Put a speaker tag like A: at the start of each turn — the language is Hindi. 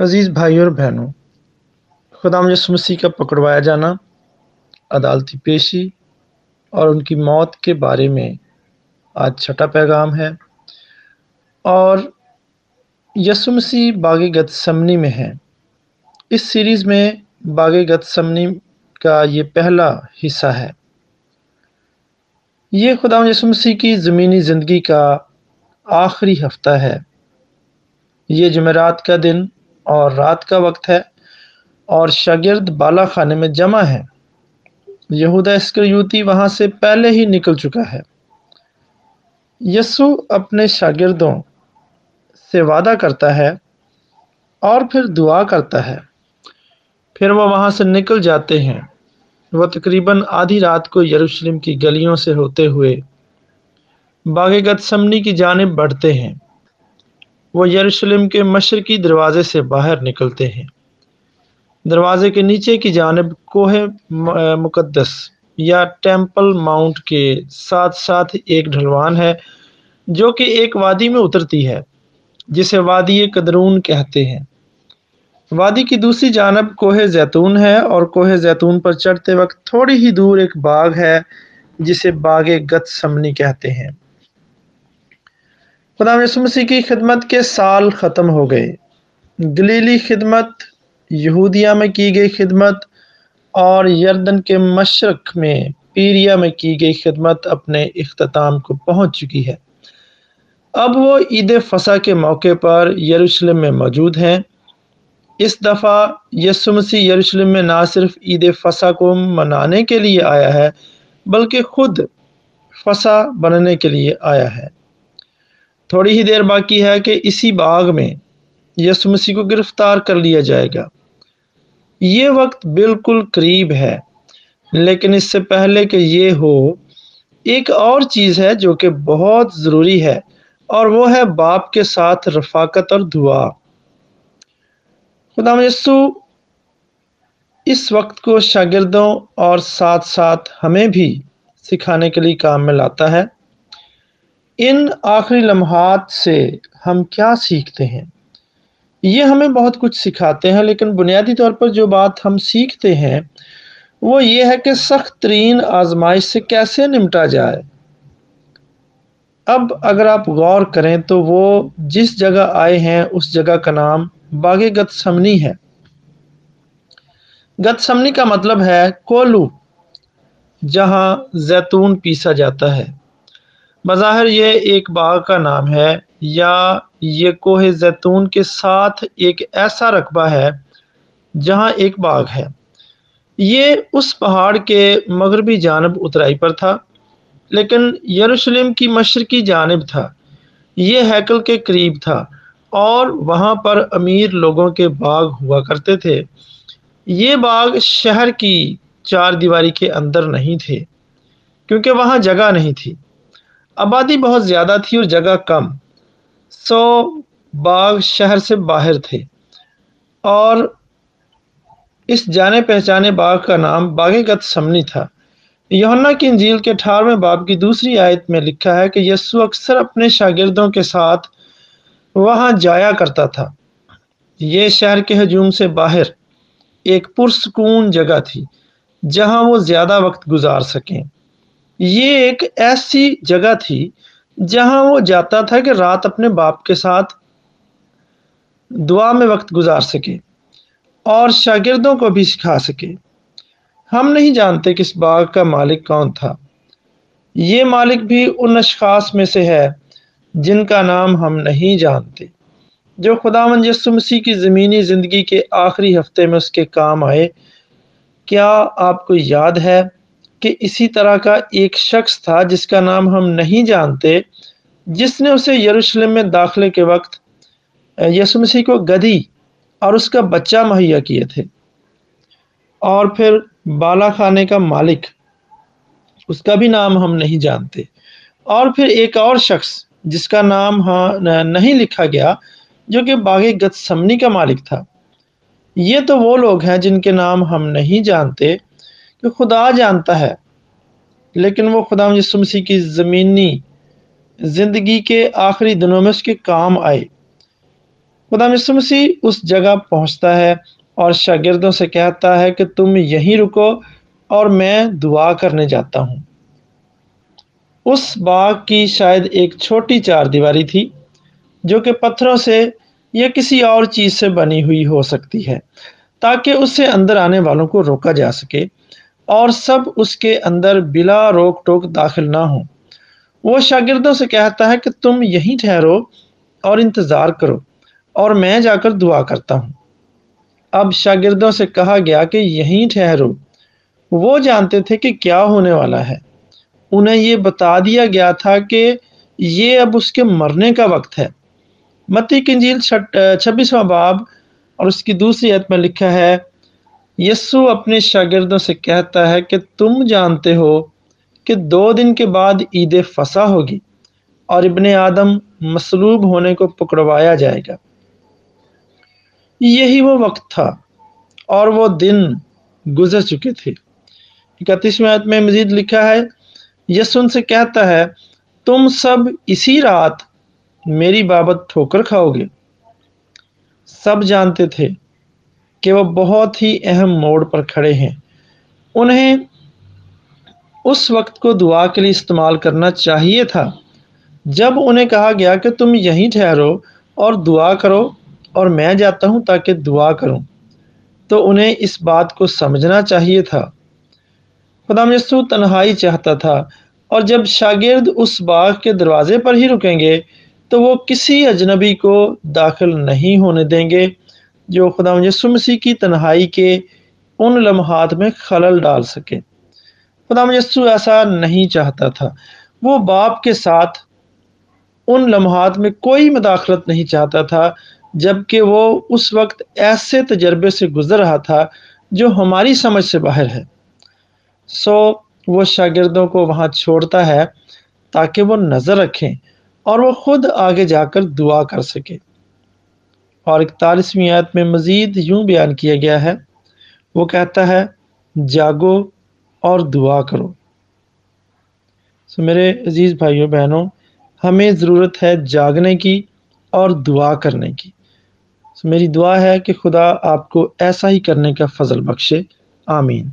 A: अज़ीज़ भाई और बहनों, खुदा मसीह का पकड़वाया जाना, अदालती पेशी और उनकी मौत के बारे में आज छठा पैगाम है। और यसु मसीह बाग गतसमनी में है। इस सीरीज़ में बाग गतसमनी का ये पहला हिस्सा है। ये खुदा यसु मसीह की ज़मीनी ज़िंदगी का आखिरी हफ़्ता है। ये जमेरात का दिन और रात का वक्त है और शागिर्द बाला खाने में जमा है। यहूदा इसकरयूती वहाँ से पहले ही निकल चुका है। यसु अपने शागिर्दों से वादा करता है और फिर दुआ करता है। फिर वह वहाँ से निकल जाते हैं। वह तकरीबन आधी रात को यरूशलेम की गलियों से होते हुए बाग समनी की जानब बढ़ते हैं। वो यरूशलेम के मशरकी दरवाजे से बाहर निकलते हैं। दरवाजे के नीचे की जानब कोह मुकद्दस या टेंपल माउंट के साथ साथ एक ढलवान है, जो कि एक वादी में उतरती है, जिसे वादी कदरून कहते हैं। वादी की दूसरी जानब कोह जैतून है और कोह जैतून पर चढ़ते वक्त थोड़ी ही दूर एक बाग है, जिसे बाग गत समनी कहते हैं। खुदा मसीह की खिदमत के साल ख़त्म हो गए। गलीली खिदमत, यहूदिया में की गई खिदमत और यर्दन के मशरक में, पीरिया में की गई खिदमत अपने अख्ताम को पहुँच चुकी है। अब वो ईद फसा के मौके पर यरूशलेम में मौजूद हैं। इस दफ़ा यसु मसीह यरूशलेम में ना सिर्फ़ ईद फसा को मनाने के लिए आया है, बल्कि खुद फसा बनने के लिए आया है। थोड़ी ही देर बाकी है कि इसी बाग में यसु मसीह को गिरफ़्तार कर लिया जाएगा। ये वक्त बिल्कुल करीब है, लेकिन इससे पहले कि ये हो, एक और चीज़ है जो कि बहुत ज़रूरी है, और वो है बाप के साथ रफाकत और दुआ। खुदा यसु इस वक्त को शागिर्दों और साथ साथ हमें भी सिखाने के लिए काम में लाता है। इन आखिरी लम्हात से हम क्या सीखते हैं? ये हमें बहुत कुछ सिखाते हैं, लेकिन बुनियादी तौर पर जो बात हम सीखते हैं, वो ये है कि सख्त तरीन आजमाइश से कैसे निमटा जाए। अब अगर आप गौर करें तो वो जिस जगह आए हैं, उस जगह का नाम बाग गतसमनी है। गतसमनी का मतलब है कोलू, जहाँ जैतून पीसा जाता है। बज़ाहिर ये एक बाग का नाम है, या ये कोह जैतून के साथ एक ऐसा रकबा है, जहाँ एक बाग है। ये उस पहाड़ के मगरबी जानब उतराई पर था, लेकिन यरूशलेम की मशरकी जानब था। ये हैकल के करीब था, और वहाँ पर अमीर लोगों के बाग हुआ करते थे। ये बाग शहर की चार दीवारी के अंदर नहीं थे, क्योंकि वहाँ जगह नहीं थी। आबादी बहुत ज़्यादा थी और जगह कम। सो बाग शहर से बाहर थे। और इस जाने पहचाने बाग का नाम बाग गत समनी था। यमुना की इंजील के अठारहवें बाब की दूसरी आयत में लिखा है कि यस्सु अक्सर अपने शागिर्दों के साथ वहाँ जाया करता था। ये शहर के हजूम से बाहर एक पुरसकून जगह थी, जहाँ वो ज़्यादा वक्त गुजार सकें। ये एक ऐसी जगह थी जहाँ वो जाता था कि रात अपने बाप के साथ दुआ में वक्त गुजार सके और शागिर्दों को भी सिखा सके। हम नहीं जानते कि इस बाग का मालिक कौन था। ये मालिक भी उन अशखास में से है जिनका नाम हम नहीं जानते, जो खुदा यसु मसीह की ज़मीनी ज़िंदगी के आखिरी हफ़्ते में उसके काम आए। क्या आपको याद है कि इसी तरह का एक शख्स था जिसका नाम हम नहीं जानते, जिसने उसे यरूशलेम में दाखिले के वक्त यसु मसीह को गधी और उसका बच्चा मुहैया किए थे। और फिर बाला खाने का मालिक, उसका भी नाम हम नहीं जानते। और फिर एक और शख्स, जिसका नाम हाँ नहीं लिखा गया, जो कि बाग गतसमनी का मालिक था। ये तो वो लोग हैं जिनके नाम हम नहीं जानते कि खुदा जानता है, लेकिन वो खुदा यसु मसीह की ज़मीनी ज़िंदगी के आखिरी दिनों में उसके काम आए। खुदा मसीह उस जगह पहुँचता है और शागिर्दों से कहता है कि तुम यहीं रुको और मैं दुआ करने जाता हूँ। उस बाग की शायद एक छोटी चार दीवारी थी, जो कि पत्थरों से या किसी और चीज़ से बनी हुई हो सकती है, ताकि उससे अंदर आने वालों को रोका जा सके। और सब उसके अंदर बिला रोक टोक दाखिल ना हो। वो शागिर्दों से कहता है कि तुम यहीं ठहरो और इंतज़ार करो और मैं जाकर दुआ करता हूँ। अब शागिर्दों से कहा गया कि यहीं ठहरो। वो जानते थे कि क्या होने वाला है। उन्हें ये बता दिया गया था कि ये अब उसके मरने का वक्त है। मती कंजील छब्बीसवां बाब और उसकी दूसरी अत में लिखा है यस्सु अपने शागिर्दों से कहता है कि तुम जानते हो कि दो दिन के बाद ईद फसा होगी और इबन आदम मसलूब होने को पकड़वाया जाएगा। यही वो वक्त था और वो दिन गुजर चुके थे। इकतीसवें आयत में मजीद लिखा है यसुन से कहता है, तुम सब इसी रात मेरी बाबत ठोकर खाओगे। सब जानते थे कि वह बहुत ही अहम मोड़ पर खड़े हैं। उन्हें उस वक्त को दुआ के लिए इस्तेमाल करना चाहिए था। जब उन्हें कहा गया कि तुम यहीं ठहरो और दुआ करो और मैं जाता हूँ ताकि दुआ करूँ तो उन्हें इस बात को समझना चाहिए था। खुदाम यसू तन्हाई चाहता था और जब शागिर्द उस बाग के दरवाजे पर ही रुकेंगे तो वो किसी अजनबी को दाखिल नहीं होने देंगे। जो खुदा यसु मसीह की तन्हाई के उन लम्हात में खलल डाल सके। खुदा यसु ऐसा नहीं चाहता था। वो बाप के साथ उन लम्हात में कोई मदाखलत नहीं चाहता था, जबकि वो उस वक्त ऐसे तजर्बे से गुजर रहा था जो हमारी समझ से बाहर है। सो वो शागिर्दों को वहाँ छोड़ता है ताकि वो नज़र रखें और वो खुद आगे जाकर दुआ कर सके। और इकतालीसवीं आयत में मज़ीद यूँ बयान किया गया है, वो कहता है, जागो और दुआ करो। सो मेरे अज़ीज़ भाइयों, बहनों, हमें ज़रूरत है जागने की और दुआ करने की। सो मेरी दुआ है कि खुदा आपको ऐसा ही करने का फजल बख्शे। आमीन।